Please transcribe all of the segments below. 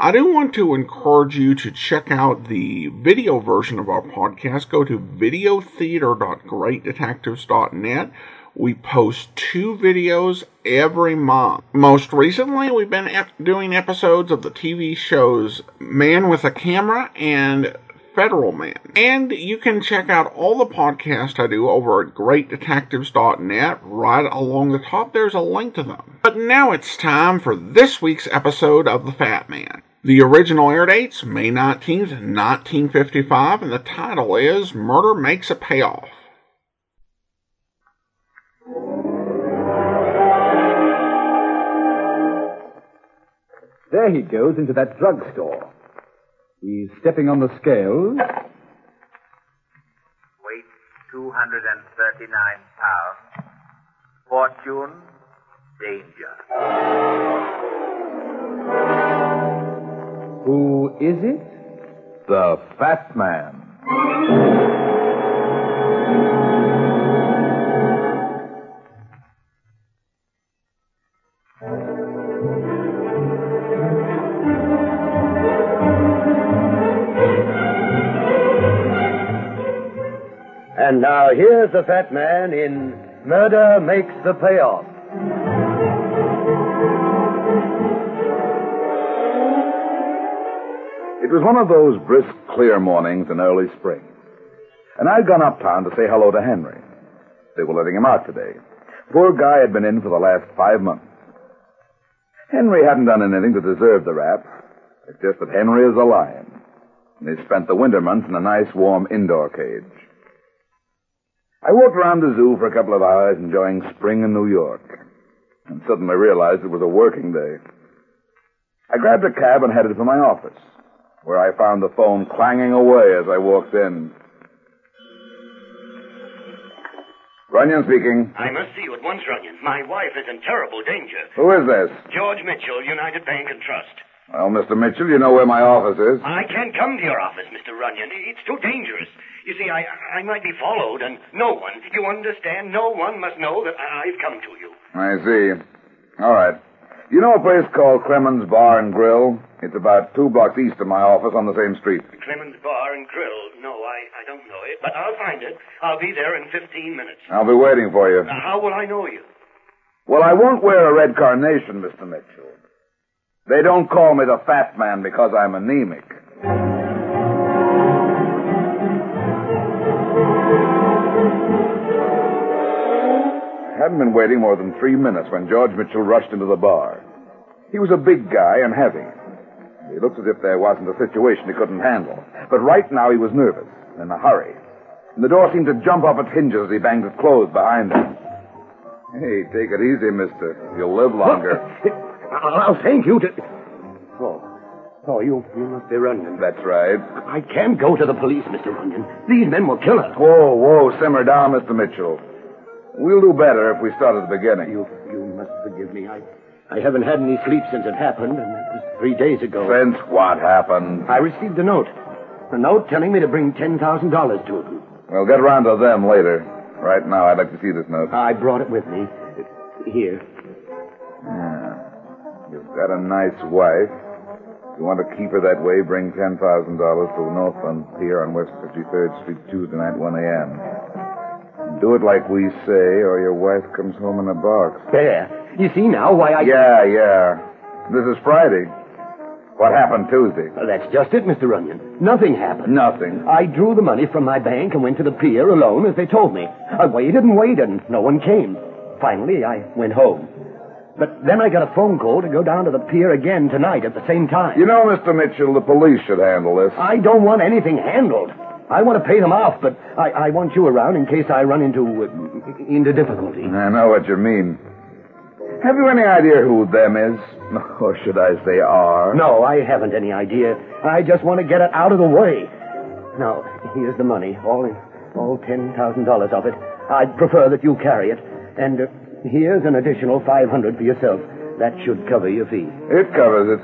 I do want to encourage you to check out the video version of our podcast. Go to videotheater.greatdetectives.net. We post two videos every month. Most recently, we've been ep- doing episodes of the TV shows Man with a Camera and Federal Man. And you can check out all the podcasts I do over at greatdetectives.net. Right along the top, there's a link to them. But now it's time for this week's episode of The Fat Man. The original air date's May 19th, 1955, and the title is Murder Makes a Payoff. There he goes into that drugstore. He's stepping on the scales. Weight 239 pounds. Fortune, danger. Who is it? The Fat Man. And now here's the fat man in Murder Makes the Payoff. It was one of those brisk, clear mornings in early spring. And I'd gone uptown to say hello to Henry. They were letting him out today. Poor guy had been in for the last five months. Henry hadn't done anything to deserve the rap. It's just that Henry is a lion. And he spent the winter months in a nice, warm indoor cage. I walked around the zoo for a couple of hours enjoying spring in New York. And suddenly realized it was a working day. I grabbed a cab and headed for my office, where I found the phone clanging away as I walked in. Runyon speaking. I must see you at once, Runyon. My wife is in terrible danger. Who is this? George Mitchell, United Bank and Trust. Well, Mr. Mitchell, you know where my office is. I can't come to your office, Mr. Runyon. It's too dangerous. You see, I I might be followed, and no one, you understand, no one must know that I've come to you. I see. All right. You know a place called Clemens Bar and Grill? It's about two blocks east of my office on the same street. Clemens Bar and Grill. No, I, I don't know it, but I'll find it. I'll be there in 15 minutes. I'll be waiting for you. Now, how will I know you? Well, I won't wear a red carnation, Mr. Mitchell. They don't call me the fat man because I'm anemic. I hadn't been waiting more than three minutes when George Mitchell rushed into the bar. He was a big guy and heavy. He looked as if there wasn't a situation he couldn't handle. But right now he was nervous, in a hurry. And the door seemed to jump off its hinges as he banged it closed behind him. Hey, take it easy, mister. You'll live longer. I'll thank you to. Oh. Oh, you, you must be Runyon. That's right. I can't go to the police, Mr. Runyon. These men will kill us. Whoa, whoa, simmer down, Mr. Mitchell. We'll do better if we start at the beginning. You, you must forgive me. I, I haven't had any sleep since it happened, and it was three days ago. Since what happened? I received a note. A note telling me to bring $10,000 to him. We'll get around to them later. Right now, I'd like to see this note. I brought it with me. It's Here. Yeah. You've got a nice wife. If you want to keep her that way, bring $10,000 to the Northland Pier on West 53rd Street Tuesday night, 1 a.m. Do it like we say, or your wife comes home in a box. There. You see now why I. Yeah, yeah. This is Friday. What happened Tuesday? Well, that's just it, Mr. Runyon. Nothing happened. Nothing. I drew the money from my bank and went to the pier alone as they told me. I waited and waited, and no one came. Finally, I went home. But then I got a phone call to go down to the pier again tonight at the same time. You know, Mr. Mitchell, the police should handle this. I don't want anything handled. I want to pay them off, but I, I want you around in case I run into uh, into difficulty. I know what you mean. Have you any idea who them is? Or should I say are? No, I haven't any idea. I just want to get it out of the way. Now, here's the money, all in All $10,000 of it. I'd prefer that you carry it. And uh, here's an additional 500 for yourself. That should cover your fee. It covers it.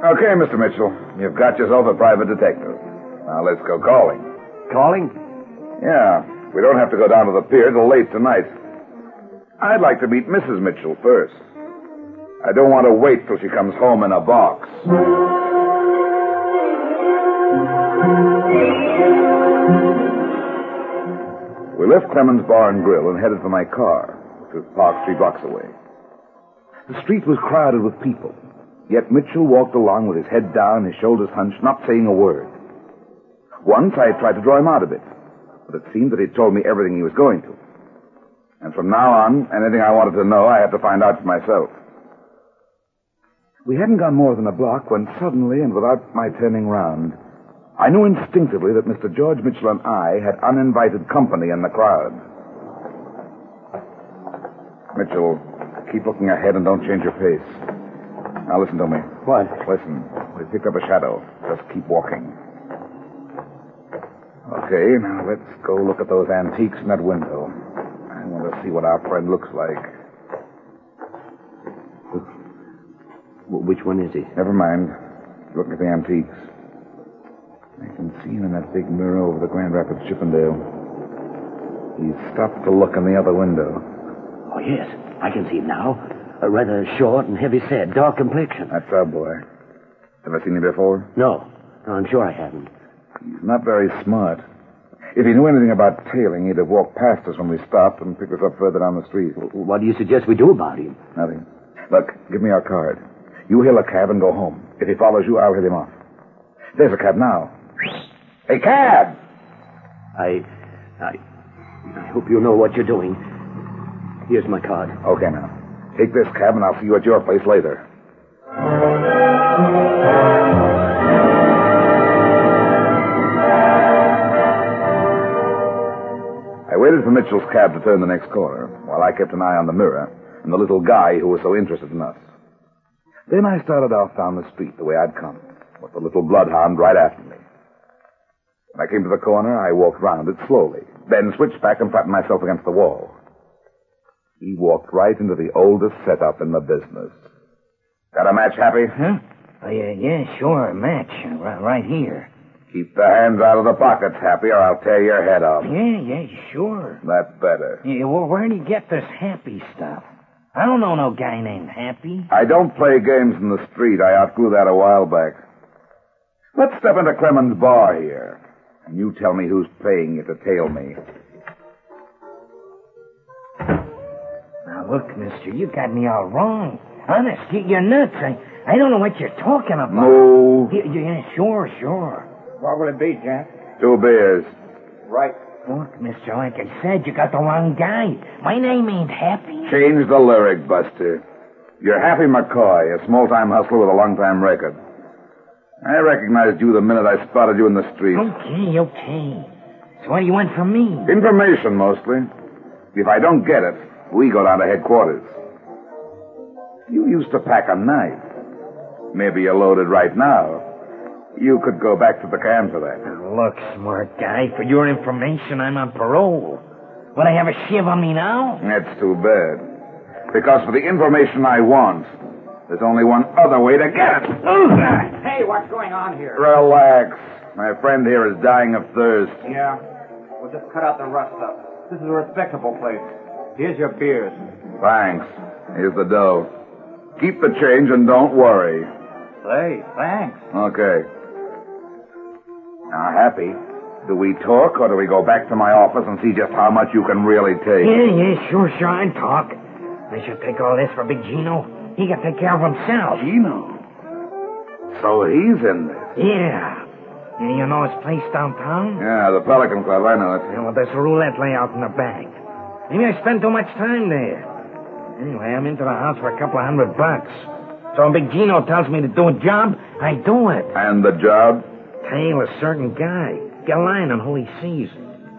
Okay, Mr. Mitchell. You've got yourself a private detective. Now let's go calling. Calling? Yeah, we don't have to go down to the pier till late tonight. I'd like to meet Mrs. Mitchell first. I don't want to wait till she comes home in a box. We left Clemens Bar and Grill and headed for my car, which was parked three blocks away. The street was crowded with people, yet Mitchell walked along with his head down, his shoulders hunched, not saying a word. Once I tried to draw him out a bit, but it seemed that he'd told me everything he was going to. And from now on, anything I wanted to know, I had to find out for myself. We hadn't gone more than a block when suddenly, and without my turning round, I knew instinctively that Mr. George Mitchell and I had uninvited company in the crowd. Mitchell, keep looking ahead and don't change your pace. Now listen to me. What? Listen, we picked up a shadow. Just keep walking. Okay, now let's go look at those antiques in that window. To see what our friend looks like. Which one is he? Never mind. Look at the antiques. I can see him in that big mirror over the Grand Rapids Chippendale. He's stopped to look in the other window. Oh, yes. I can see him now. A rather short and heavy set, dark complexion. That's our boy. Ever seen him before? No. No, I'm sure I haven't. He's not very smart. If he knew anything about tailing, he'd have walked past us when we stopped and picked us up further down the street. What do you suggest we do about him? Nothing. Look, give me our card. You hail a cab and go home. If he follows you, I'll hit him off. There's a cab now. A cab! I. I. I hope you know what you're doing. Here's my card. Okay, now. Take this cab and I'll see you at your place later. Waited for Mitchell's cab to turn the next corner while I kept an eye on the mirror and the little guy who was so interested in us. Then I started off down the street the way I'd come, with the little bloodhound right after me. When I came to the corner, I walked round it slowly, then switched back and flattened myself against the wall. He walked right into the oldest setup in the business. Got a match, Happy? Huh? Oh, yeah, yeah, sure, a match. right here. Keep the hands out of the pockets, Happy, or I'll tear your head off. Yeah, yeah, sure. That's better. Yeah, well, where'd you get this happy stuff? I don't know no guy named Happy. I don't play games in the street. I outgrew that a while back. Let's step into Clemens' bar here. And you tell me who's paying you to tail me. Now, look, mister, you got me all wrong. Honest, you- you're nuts. I, I don't know what you're talking about. Move. Yeah, yeah, sure, sure. What will it be, Jack? Two beers. Right. Look, mister, like I said, you got the wrong guy. My name ain't Happy. Change the lyric, Buster. You're Happy McCoy, a small-time hustler with a long-time record. I recognized you the minute I spotted you in the street. Okay, okay. So what do you want from me? Information, mostly. If I don't get it, we go down to headquarters. You used to pack a knife. Maybe you're loaded right now. You could go back to the can for that. Now, look, smart guy, for your information, I'm on parole. Would I have a shiv on me now? That's too bad. Because for the information I want, there's only one other way to get it. Who's that? Hey, what's going on here? Relax. My friend here is dying of thirst. Yeah. We'll just cut out the rough stuff. This is a respectable place. Here's your beers. Thanks. Here's the dough. Keep the change and don't worry. Say, thanks. Okay. Now, Happy, do we talk or do we go back to my office and see just how much you can really take? Yeah, yeah, sure, sure, I'd talk. I should take all this for Big Gino. He can take care of himself. Gino. So he's in this. Yeah. Yeah, you know his place downtown? Yeah, the Pelican Club, I know it. Yeah, well, there's a roulette layout in the back. Maybe I spend too much time there. Anyway, I'm into the house for a couple of hundred bucks. So when Big Gino tells me to do a job, I do it. And the job? Tail a certain guy. Get a line on who he sees.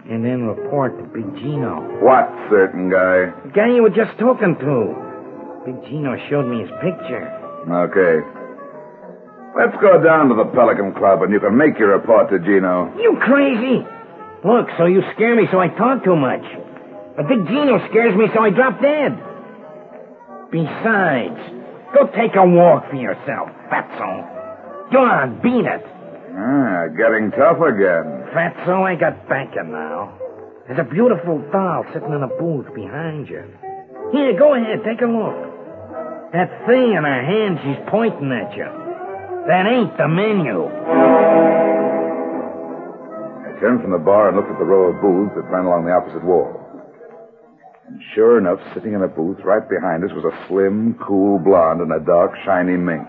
And then report to Big Gino. What certain guy? The guy you were just talking to. Big Gino showed me his picture. Okay. Let's go down to the Pelican Club and you can make your report to Gino. You crazy? Look, so you scare me so I talk too much. But Big Gino scares me so I drop dead. Besides, go take a walk for yourself, fatso. Go on, beat it. Ah, getting tough again. Fatso, I got banking now. There's a beautiful doll sitting in a booth behind you. Here, go ahead, take a look. That thing in her hand she's pointing at you. That ain't the menu. I turned from the bar and looked at the row of booths that ran along the opposite wall. And sure enough, sitting in a booth right behind us was a slim, cool blonde in a dark, shiny mink.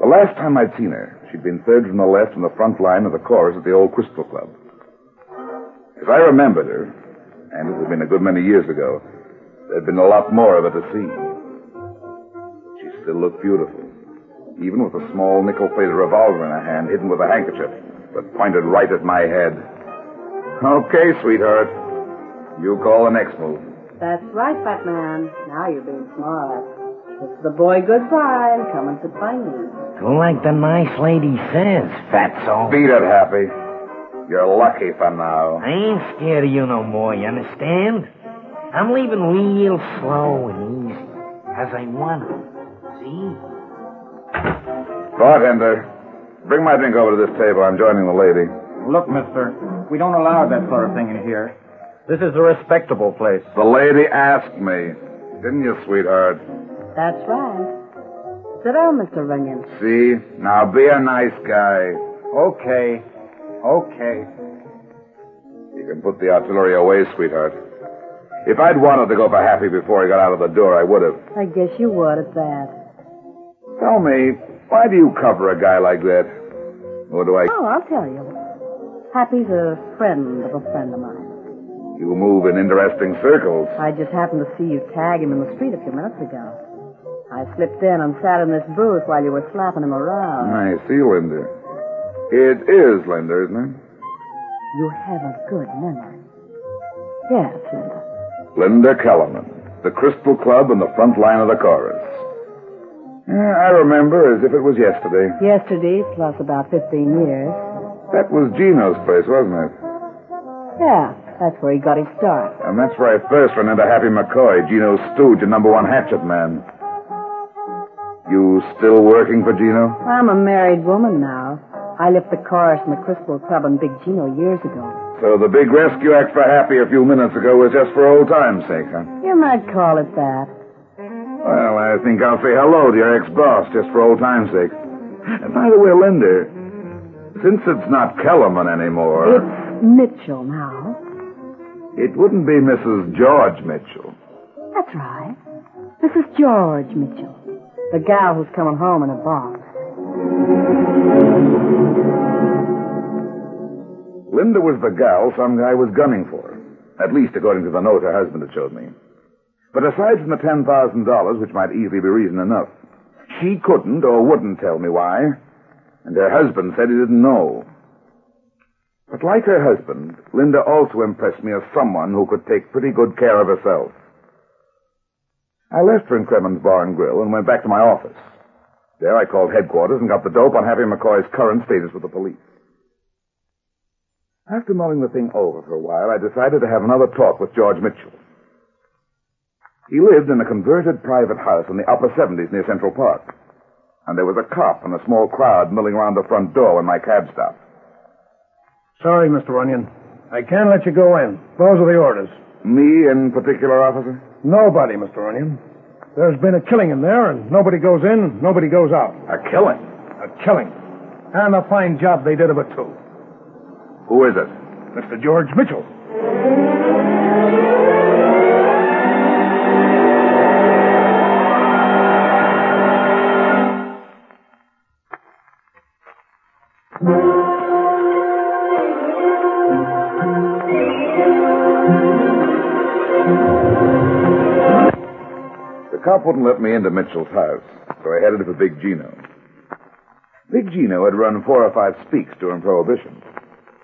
The last time I'd seen her, she'd been third from the left in the front line of the chorus at the old Crystal Club. If I remembered her, and it had been a good many years ago, there'd been a lot more of her to see. She still looked beautiful, even with a small nickel-plated revolver in her hand, hidden with a handkerchief, but pointed right at my head. Okay, sweetheart. You call the next move. That's right, Fat Man. Now you're being smart. It's the boy goodbye coming to find you. Do like the nice lady says, fatso. Beat it, Happy. You're lucky for now. I ain't scared of you no more, you understand? I'm leaving real slow and easy, as I want to. See? Bartender, bring my drink over to this table. I'm joining the lady. Look, mister, we don't allow that sort of thing in here. This is a respectable place. The lady asked me. Didn't you, sweetheart? That's right. Down, Mr. Runyon. See? Now be a nice guy. Okay. Okay. You can put the artillery away, sweetheart. If I'd wanted to go for Happy before he got out of the door, I would have. I guess you would at that. Tell me, why do you cover a guy like that? Or do I... Oh, I'll tell you. Happy's a friend of a friend of mine. You move in interesting circles. I just happened to see you tag him in the street a few minutes ago. I slipped in and sat in this booth while you were slapping him around. I see, Linda. It is Linda, isn't it? You have a good memory. Yes, Linda. Linda Kellerman, the Crystal Club and the front line of the chorus. Yeah, I remember as if it was yesterday. Yesterday, plus about 15 years. That was Gino's place, wasn't it? Yeah, that's where he got his start. And that's where I first ran into Happy McCoy, Gino's stooge and number one hatchet man. You still working for Gino? I'm a married woman now. I left the chorus in the Crystal Club on Big Gino years ago. So the big rescue act for Happy a few minutes ago was just for old time's sake, huh? You might call it that. Well, I think I'll say hello to your ex-boss just for old time's sake. And by the way, Linda, since it's not Kellerman anymore, It's Mitchell now. it wouldn't be Mrs. George Mitchell. That's right. Mrs. George Mitchell, the gal who's coming home in a box. Linda was the gal some guy was gunning for. At least according to the note her husband had showed me. But aside from the $10,000, which might easily be reason enough, she couldn't or wouldn't tell me why. And her husband said he didn't know. But like her husband, Linda also impressed me as someone who could take pretty good care of herself. I left her in Clemens Bar and Grill and went back to my office. There I called headquarters and got the dope on Happy McCoy's current status with the police. After mulling the thing over for a while, I decided to have another talk with George Mitchell. He lived in a converted private house in the upper 70s near Central Park. And there was a cop and a small crowd milling around the front door when my cab stopped. Sorry, Mr. Runyon. I can't let you go in. Those are the orders. Me in particular, officer? Nobody, Mr. Runyon. There's been a killing in there, and nobody goes in, nobody goes out. A killing? A killing. And a fine job they did of it, too. Who is it? Mr. George Mitchell. Cop wouldn't let me into Mitchell's house, so I headed for Big Gino. Big Gino had run four or five speaks during Prohibition,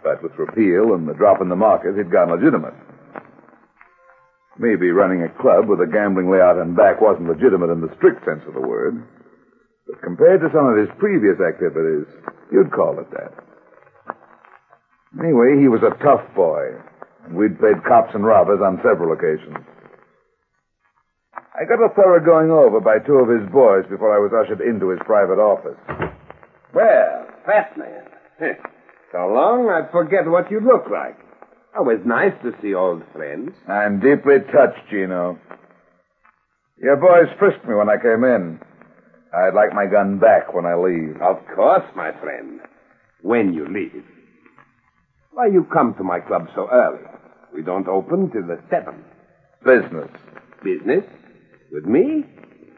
but with repeal and the drop in the market, he'd gone legitimate. Maybe running a club with a gambling layout and back wasn't legitimate in the strict sense of the word, but compared to some of his previous activities, you'd call it that. Anyway, he was a tough boy. And we'd played cops and robbers on several occasions. I got a thorough going over by two of his boys before I was ushered into his private office. Well, fat man. so long I'd forget what you look like. Always nice to see old friends. I'm deeply touched, Gino. Your boys frisked me when I came in. I'd like my gun back when I leave. Of course, my friend. When you leave. Why you come to my club so early? We don't open till the seventh. Business. Business? With me?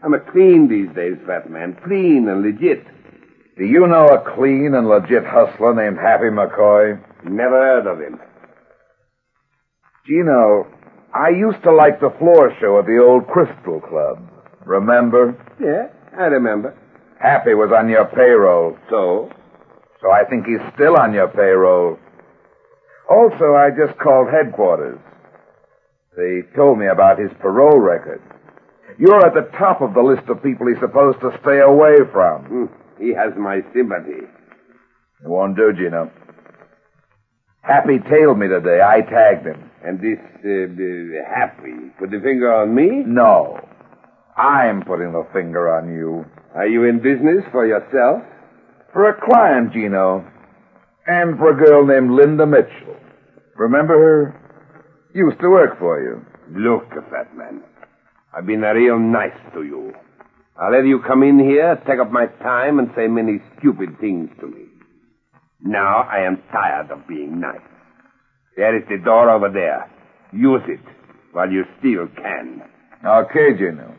I'm a clean these days, fat man. Clean and legit. Do you know a clean and legit hustler named Happy McCoy? Never heard of him. Gino, I used to like the floor show at the old Crystal Club. Remember? Yeah, I remember. Happy was on your payroll. So? So I think he's still on your payroll. Also, I just called headquarters. They told me about his parole record. You're at the top of the list of people he's supposed to stay away from. Hmm. He has my sympathy. It won't do, Gino. Happy tailed me today. I tagged him. And this uh, uh, Happy put the finger on me? No. I'm putting the finger on you. Are you in business for yourself? For a client, Gino. And for a girl named Linda Mitchell. Remember her? Used to work for you. Look, fat man. I've been real nice to you. I'll let you come in here, take up my time, and say many stupid things to me. Now I am tired of being nice. There is the door over there. Use it while you still can. Okay, Gino.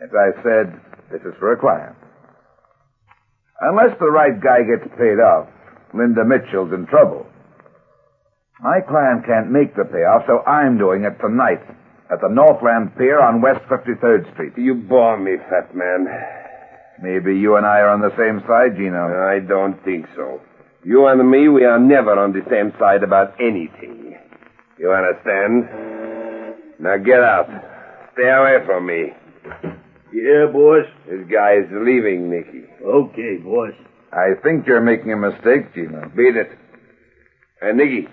As I said, this is for a client. Unless the right guy gets paid off, Linda Mitchell's in trouble. My client can't make the payoff, so I'm doing it tonight at the Northland Pier on West 53rd Street. You bore me, fat man. Maybe you and I are on the same side, Gino. I don't think so. You and me, we are never on the same side about anything. You understand? Now get out. Stay away from me. Yeah, boss. This guy is leaving, Nicky. Okay, boss. I think you're making a mistake, Gino. Beat it. Hey, Nicky,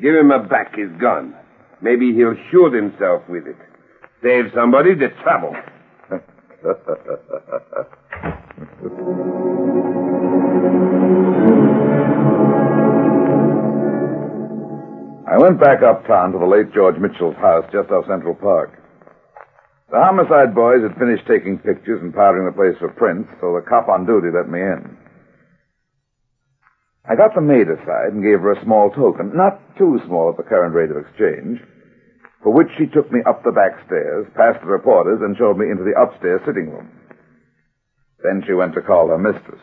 give him a back his gun. Maybe he'll shoot himself with it. Save somebody the trouble. I went back uptown to the late George Mitchell's house just off Central Park. The homicide boys had finished taking pictures and powdering the place for prints, so the cop on duty let me in. I got the maid aside and gave her a small token, not too small at the current rate of exchange, for which she took me up the back stairs, past the reporters, and showed me into the upstairs sitting room. Then she went to call her mistress.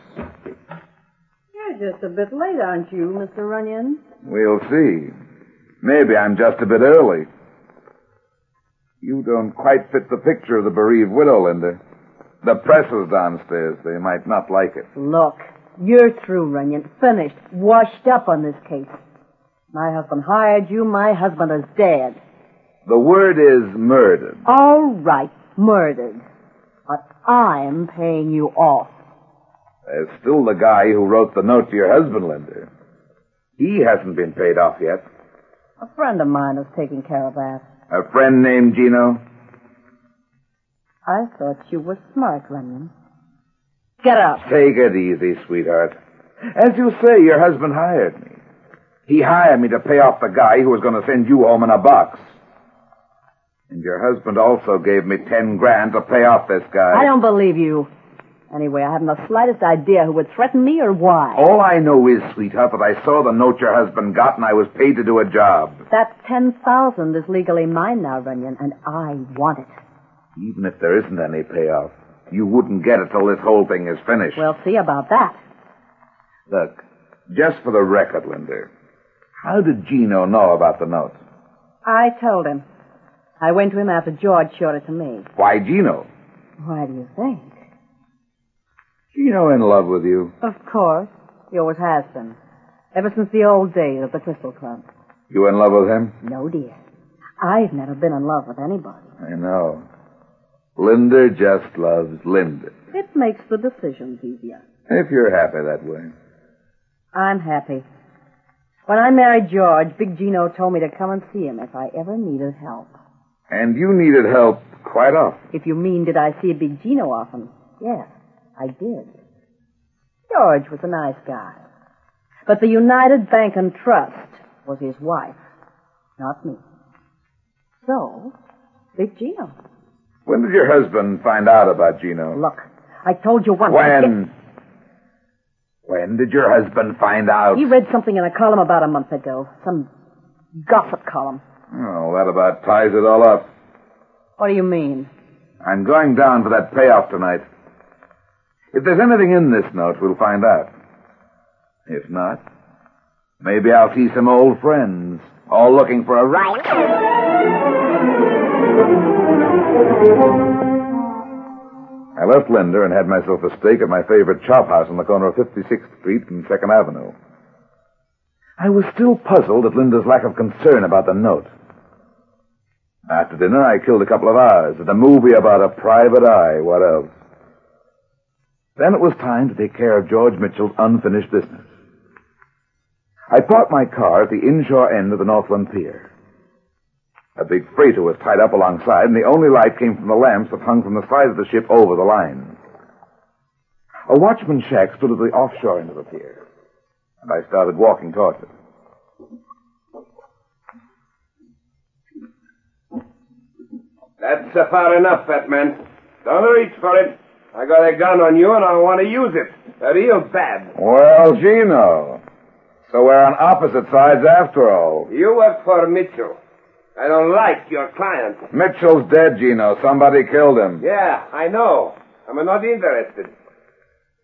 You're just a bit late, aren't you, Mr. Runyon? We'll see. Maybe I'm just a bit early. You don't quite fit the picture of the bereaved widow, Linda. The press is downstairs. They might not like it. Look, you're through, Runyon. Finished. Washed up on this case. My husband hired you. My husband is dead. The word is murdered. All right, murdered. But I'm paying you off. There's still the guy who wrote the note to your husband, Linda. He hasn't been paid off yet. A friend of mine is taking care of that. A friend named Gino? I thought you were smart, Runyon. Get up. Take it easy, sweetheart. As you say, your husband hired me. He hired me to pay off the guy who was going to send you home in a box. And your husband also gave me ten grand to pay off this guy. I don't believe you. Anyway, I haven't the slightest idea who would threaten me or why. All I know is, sweetheart, that I saw the note your husband got and I was paid to do a job. That ten thousand is legally mine now, Runyon, and I want it. Even if there isn't any payoff, you wouldn't get it till this whole thing is finished. We'll see about that. Look, just for the record, Linda, how did Gino know about the notes? I told him. I went to him after George showed it to me. Why Gino? Why do you think? Gino in love with you. Of course. He always has been. Ever since the old days of the Crystal Club. You in love with him? No, dear. I've never been in love with anybody. I know. Linda just loves Linda. It makes the decisions easier. If you're happy that way. I'm happy. When I married George, Big Gino told me to come and see him if I ever needed help. And you needed help quite often. If you mean, did I see Big Gino often? Yes, I did. George was a nice guy. But the United Bank and Trust was his wife, not me. So, Big Gino. When did your husband find out about Gino? Look, I told you once. When? When did your husband find out? He read something in a column about a month ago. Some gossip column. Oh, that about ties it all up. What do you mean? I'm going down for that payoff tonight. If there's anything in this note, we'll find out. If not, maybe I'll see some old friends, all looking for a ride. I left Linda and had myself a steak at my favorite chop house on the corner of 56th Street and 2nd Avenue. I was still puzzled at Linda's lack of concern about the note. After dinner, I killed a couple of hours at a movie about a private eye. What else? Then it was time to take care of George Mitchell's unfinished business. I parked my car at the inshore end of the Northland Pier. A big freighter was tied up alongside, and the only light came from the lamps that hung from the side of the ship over the line. A watchman's shack stood at the offshore end of the pier, and I started walking towards it. That's uh, far enough, fat man. Don't reach for it. I got a gun on you and I want to use it. Uh, real bad. Well, Gino. So we're on opposite sides after all. You work for Mitchell. I don't like your client. Mitchell's dead, Gino. Somebody killed him. Yeah, I know. I'm not interested.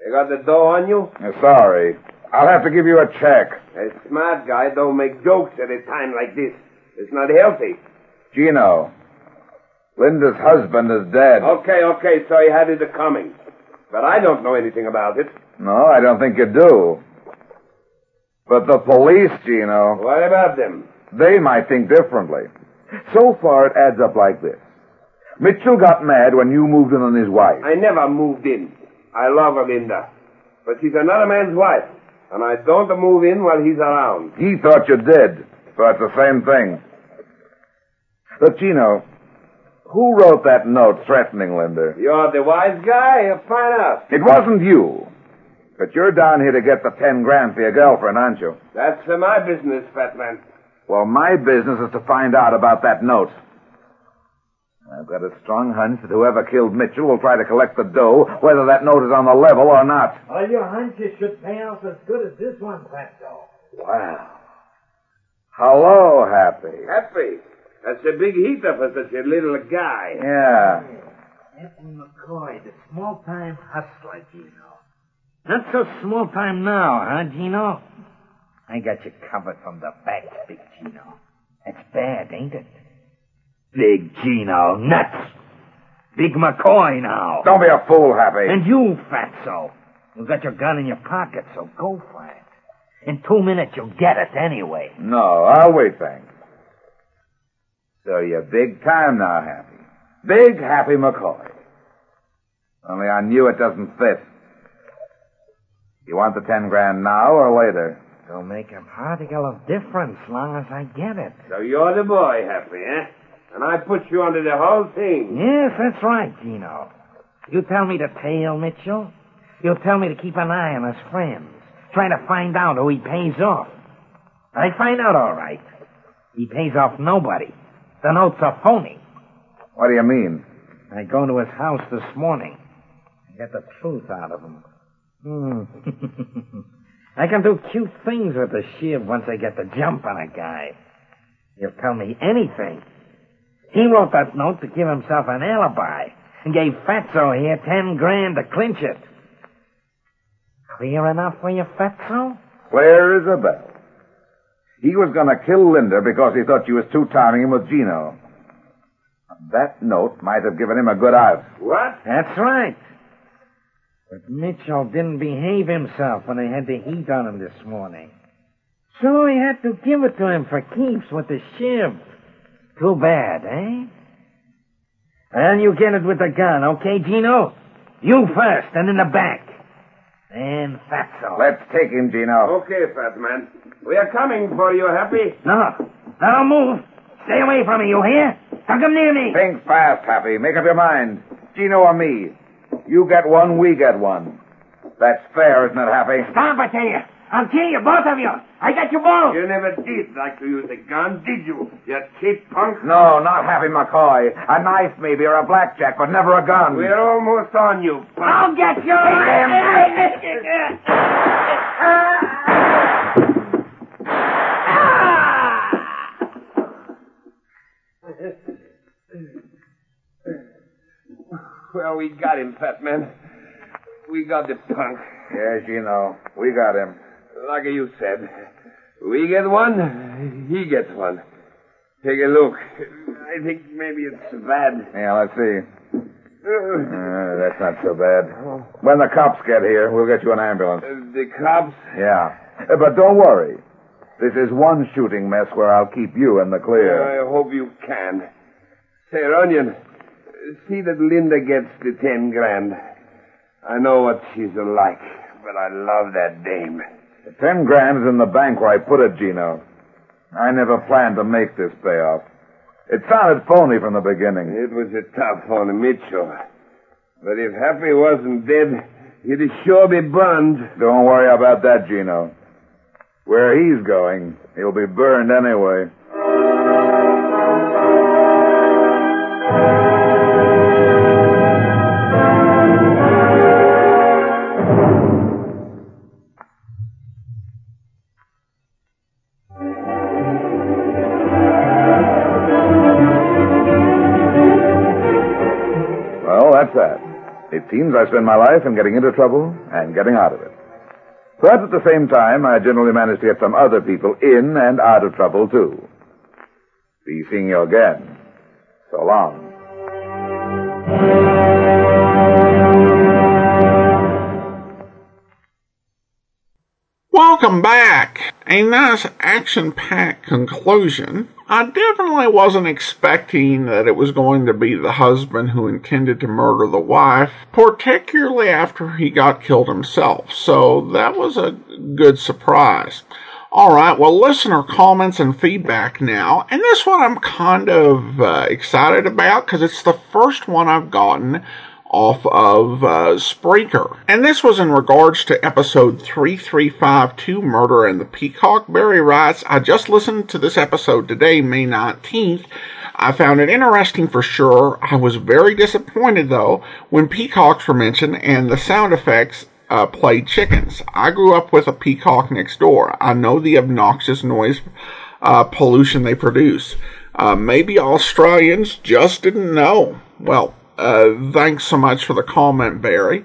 You got the dough on you? Uh, Sorry. I'll have to give you a check. A smart guy don't make jokes at a time like this. It's not healthy. Gino. Linda's husband is dead. Okay, okay, so he had it coming. But I don't know anything about it. No, I don't think you do. But the police, Gino, What about them? they might think differently. So far, it adds up like this. Mitchell got mad when you moved in on his wife. I never moved in. I love Linda. But she's another man's wife. And I don't move in while he's around. He thought you did, so it's the same thing. But, Gino, who wrote that note threatening Linda? You're the wise guy. You'll find out. It wasn't you. But you're down here to get the ten grand for your girlfriend, aren't you? That's uh, my business, fat man. Well, my business is to find out about that note. I've got a strong hunch that whoever killed Mitchell will try to collect the dough, whether that note is on the level or not. All your hunches should pay off as good as this one, Fatso. Wow. Hello, Happy. Happy. That's a big heater for such a little guy. Yeah. Edwin McCoy, the small-time hustler, Gino. Not so small-time now, huh, Gino? I got you covered from the back, Big Gino. That's bad, ain't it? Big Gino, nuts! Big McCoy now. Don't be a fool, Happy. And you, Fatso. You got your gun in your pocket, so go for it. In two minutes, you'll get it anyway. No, I'll wait, thanks. So you're big time now, Happy. Big Happy McCoy. Only I knew it doesn't fit. You want the ten grand now or later? It'll make a particle of difference long as I get it. So you're the boy, Happy, eh? And I put you under the whole thing. Yes, that's right, Gino. You tell me to tail Mitchell. You tell me to keep an eye on his friends, trying to find out who he pays off. I find out all right. He pays off nobody. The notes are phony. What do you mean? I go to his house this morning and get the truth out of him. Hmm. I can do cute things with the shiv once I get the jump on a guy. He'll tell me anything. He wrote that note to give himself an alibi and gave Fatso here ten grand to clinch it. Clear enough for you, Fatso? Clear as a bell. He was going to kill Linda because he thought she was two-timing him with Gino. That note might have given him a good out. What? That's right. But Mitchell didn't behave himself when they had the heat on him this morning. So he had to give it to him for keeps with the shiv. Too bad, eh? Well, you get it with the gun, okay, Gino? You first, and in the back. And fatso. Let's take him, Gino. Okay, fat man. We are coming for you, Happy. No. No, don't move. Stay away from me, you hear? Don't come near me. Think fast, Happy. Make up your mind. Gino or me. You get one, we get one. That's fair, isn't it, Happy? Stop, I tell you. I'll kill you, both of you. I got you both. You never did like to use a gun, did you? You cheap punk. No, not Happy McCoy. A knife, maybe, or a blackjack, but never a gun. We're almost on you, punk. I'll get you. Well, we got him, fat man. We got the punk. Yes, Gino. We got him. Like you said. We get one, he gets one. Take a look. I think maybe it's bad. Yeah, let's see. Uh, that's not so bad. When the cops get here, we'll get you an ambulance. Uh, the cops? Yeah. Uh, but don't worry. This is one shooting mess where I'll keep you in the clear. I hope you can. Say, Runyon, see that Linda gets the ten grand. I know what she's like, but I love that dame. The ten grand is in the bank where I put it, Gino. I never planned to make this payoff. It sounded phony from the beginning. It was a tough on Mitchell. But if Happy wasn't dead, he'd sure be burned. Don't worry about that, Gino. Where he's going, he'll be burned anyway. It seems I spend my life in getting into trouble and getting out of it. But at the same time, I generally manage to get some other people in and out of trouble, too. Be seeing you again. So long. Welcome back. A nice action packed conclusion. I definitely wasn't expecting that it was going to be the husband who intended to murder the wife, particularly after he got killed himself. So that was a good surprise. Alright, well, listener comments and feedback now. And this one I'm kind of uh, excited about because it's the first one I've gotten off of uh, Spreaker. And this was in regards to episode 3352, Murder and the Peacock. Barry writes, I just listened to this episode today, May 19th. I found it interesting for sure. I was very disappointed though when peacocks were mentioned and the sound effects uh, played chickens. I grew up with a peacock next door. I know the obnoxious noise uh, pollution they produce. Uh, maybe Australians just didn't know. Well, uh, thanks so much for the comment, Barry.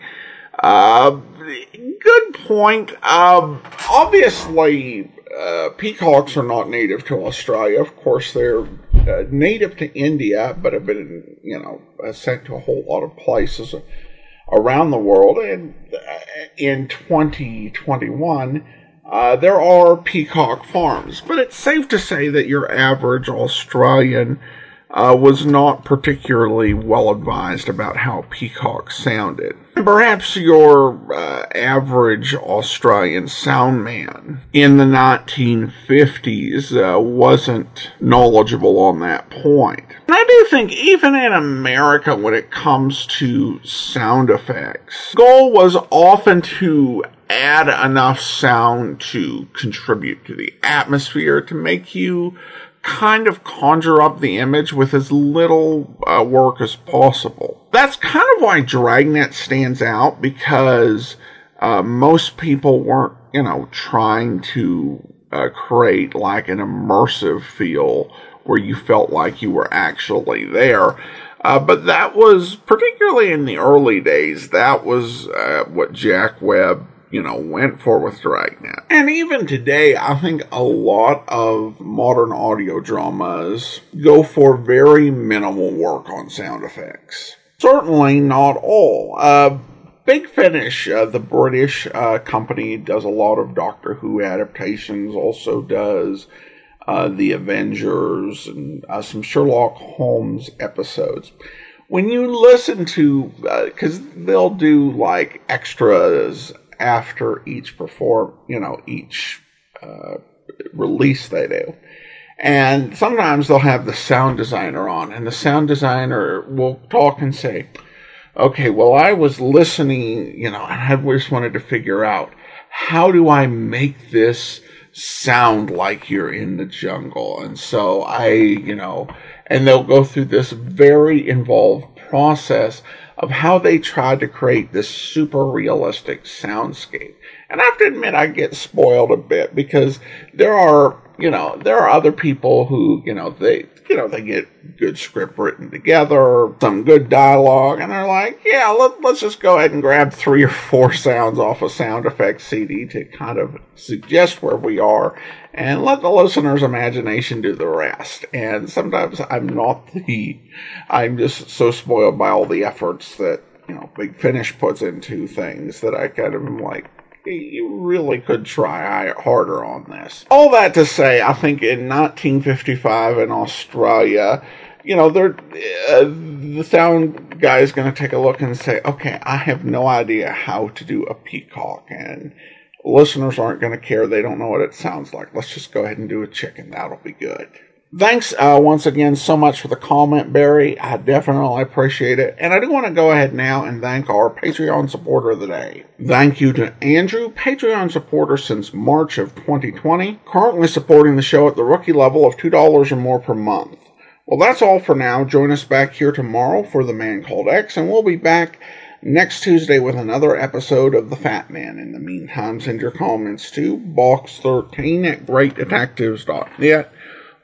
Uh, good point. Um, obviously, uh, peacocks are not native to Australia. Of course, they're uh, native to India, but have been, you know, uh, sent to a whole lot of places around the world. And uh, in 2021, uh, there are peacock farms, but it's safe to say that your average Australian uh, was not particularly well advised about how peacocks sounded. Perhaps your uh, average Australian sound man in the 1950s uh, wasn't knowledgeable on that point. And I do think even in America, when it comes to sound effects, the goal was often to add enough sound to contribute to the atmosphere to make you kind of conjure up the image with as little uh, work as possible. That's kind of why Dragnet stands out because uh, most people weren't, you know, trying to uh, create like an immersive feel where you felt like you were actually there. Uh, but that was, particularly in the early days, that was uh, what Jack Webb you know, went for with Dragnet. And even today, I think a lot of modern audio dramas go for very minimal work on sound effects. Certainly not all. Uh, Big Finish, uh, the British uh, company, does a lot of Doctor Who adaptations, also does uh, The Avengers and uh, some Sherlock Holmes episodes when you listen to, because uh, they'll do like extras after each perform, you know, each uh, release they do. And sometimes they'll have the sound designer on, and the sound designer will talk and say, okay, well, I was listening, you know, and I just wanted to figure out how do I make this sound like you're in the jungle? And so I, you know, and they'll go through this very involved process of how they tried to create this super realistic soundscape. And I have to admit, I get spoiled a bit because there are, you know, there are other people who, you know, they, you know, they get good script written together, some good dialogue, and they're like, yeah, let, us just go ahead and grab three or four sounds off a sound effects CD to kind of suggest where we are and let the listener's imagination do the rest. And sometimes I'm not the, I'm just so spoiled by all the efforts that, you know, Big Finish puts into things that I kind of am like, you really could try harder on this. All that to say, I think in 1955 in Australia, you know, they're, uh, the sound guy is going to take a look and say, okay, I have no idea how to do a peacock, and listeners aren't going to care. They don't know what it sounds like. Let's just go ahead and do a chicken. That'll be good. Thanks uh, once again so much for the comment, Barry. I definitely appreciate it. And I do want to go ahead now and thank our Patreon supporter of the day. Thank you to Andrew, Patreon supporter since March of 2020, currently supporting the show at the rookie level of $2 or more per month. Well, that's all for now. Join us back here tomorrow for The Man Called X, and we'll be back next Tuesday with another episode of The Fat Man. In the meantime, send your comments to box13 at greatdetectives.net